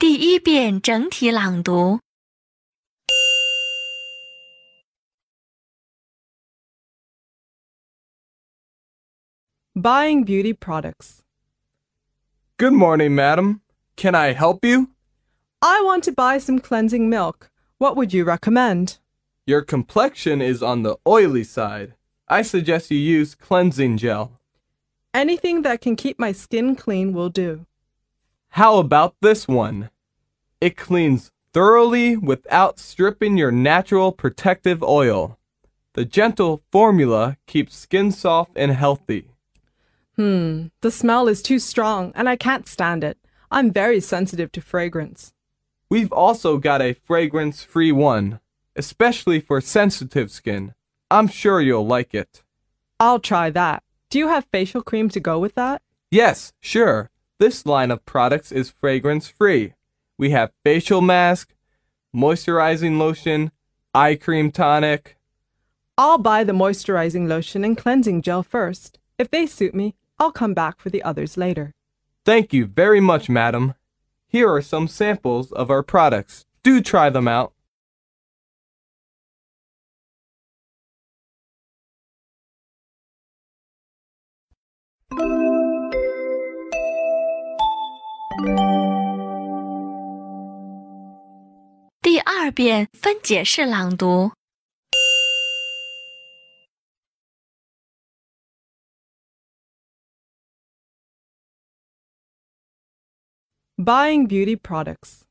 第一遍整体朗读。 Buying beauty products. Good morning, madam. Can I help you? I want to buy some cleansing milk. What would you recommend? Your complexion is on the oily side. I suggest you use cleansing gel. Anything that can keep my skin clean will do. How about this one? It cleans thoroughly without stripping your natural protective oil. The gentle formula keeps skin soft and healthy. Hmm, the smell is too strong and I can't stand it. I'm very sensitive to fragrance. We've also got a fragrance free one, especially for sensitive skin. I'm sure you'll like it. I'll try that. Do you have facial cream to go with that? Yes, sure. This line of products is fragrance free. We have facial mask, moisturizing lotion, eye cream tonic. I'll buy the moisturizing lotion and cleansing gel first. If they suit me, I'll come back for the others later. Thank you very much, madam. Here are some samples of our products. Do try them out. 二遍分解式朗读。 Buying beauty products.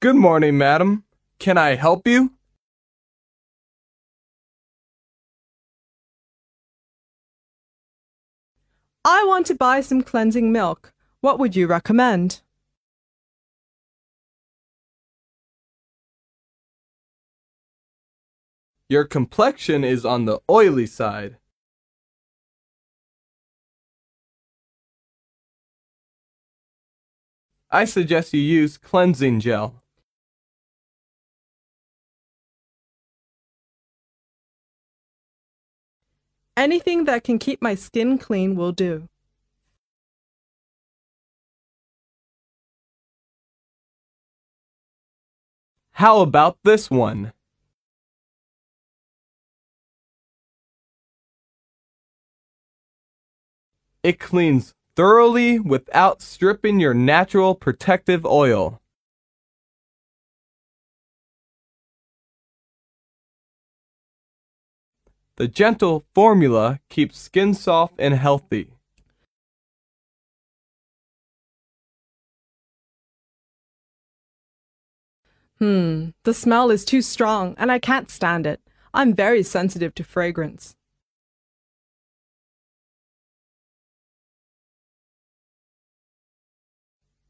Good morning, madam. Can I help you? I want to buy some cleansing milk. What would you recommend? Your complexion is on the oily side. I suggest you use cleansing gel. Anything that can keep my skin clean will do. How about this one? It cleans thoroughly without stripping your natural protective oil. The gentle formula keeps skin soft and healthy. Hmm, the smell is too strong and I can't stand it. I'm very sensitive to fragrance.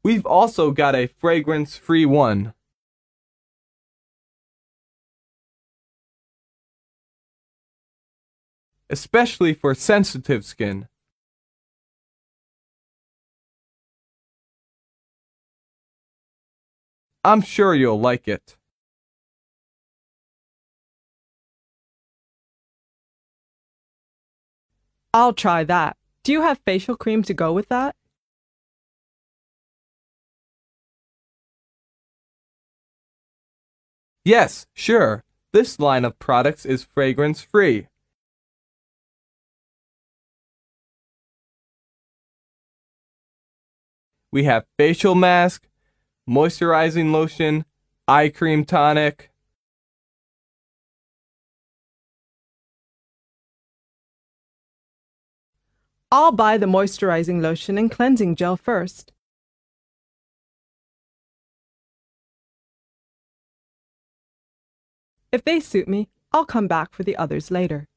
We've also got a fragrance free one. Especially for sensitive skin. I'm sure you'll like it. I'll try that. Do you have facial cream to go with that? Yes, sure. This line of products is fragrance free. We have facial mask, moisturizing lotion, eye cream tonic. I'll buy the moisturizing lotion and cleansing gel first. If they suit me, I'll come back for the others later.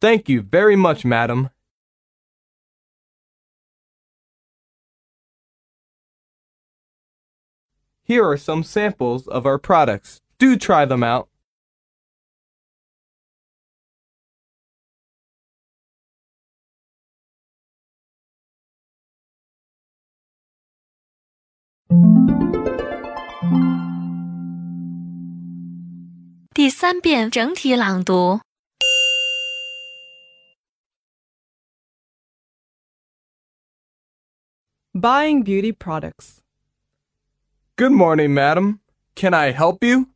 Thank you very much, madam. Here are some samples of our products. Do try them out. Buying beauty products. Good morning, madam. Can I help you?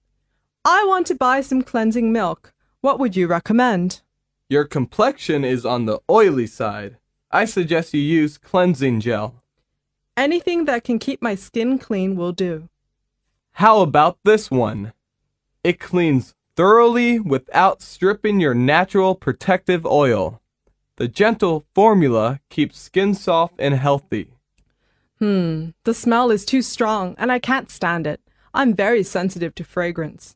I want to buy some cleansing milk. What would you recommend? Your complexion is on the oily side. I suggest you use cleansing gel. Anything that can keep my skin clean will do. How about this one? It cleans thoroughly without stripping your natural protective oil. The gentle formula keeps skin soft and healthy. Hmm, the smell is too strong and I can't stand it. I'm very sensitive to fragrance.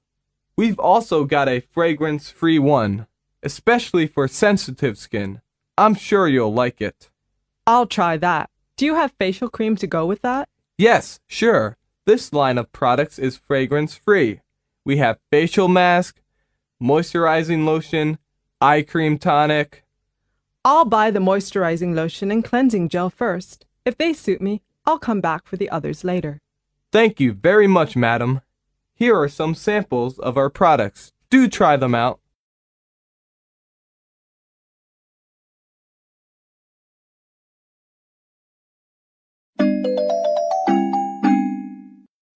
We've also got a fragrance free one, especially for sensitive skin. I'm sure you'll like it. I'll try that. Do you have facial cream to go with that? Yes, sure. This line of products is fragrance free. We have facial mask, moisturizing lotion, eye cream tonic. I'll buy the moisturizing lotion and cleansing gel first. If they suit me, I'll come back for the others later. Thank you very much, madam. Here are some samples of our products. Do try them out.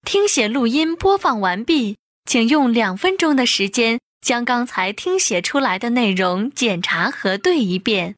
听写录音播放完毕，请用两分钟的时间将刚才听写出来的内容检查核对一遍。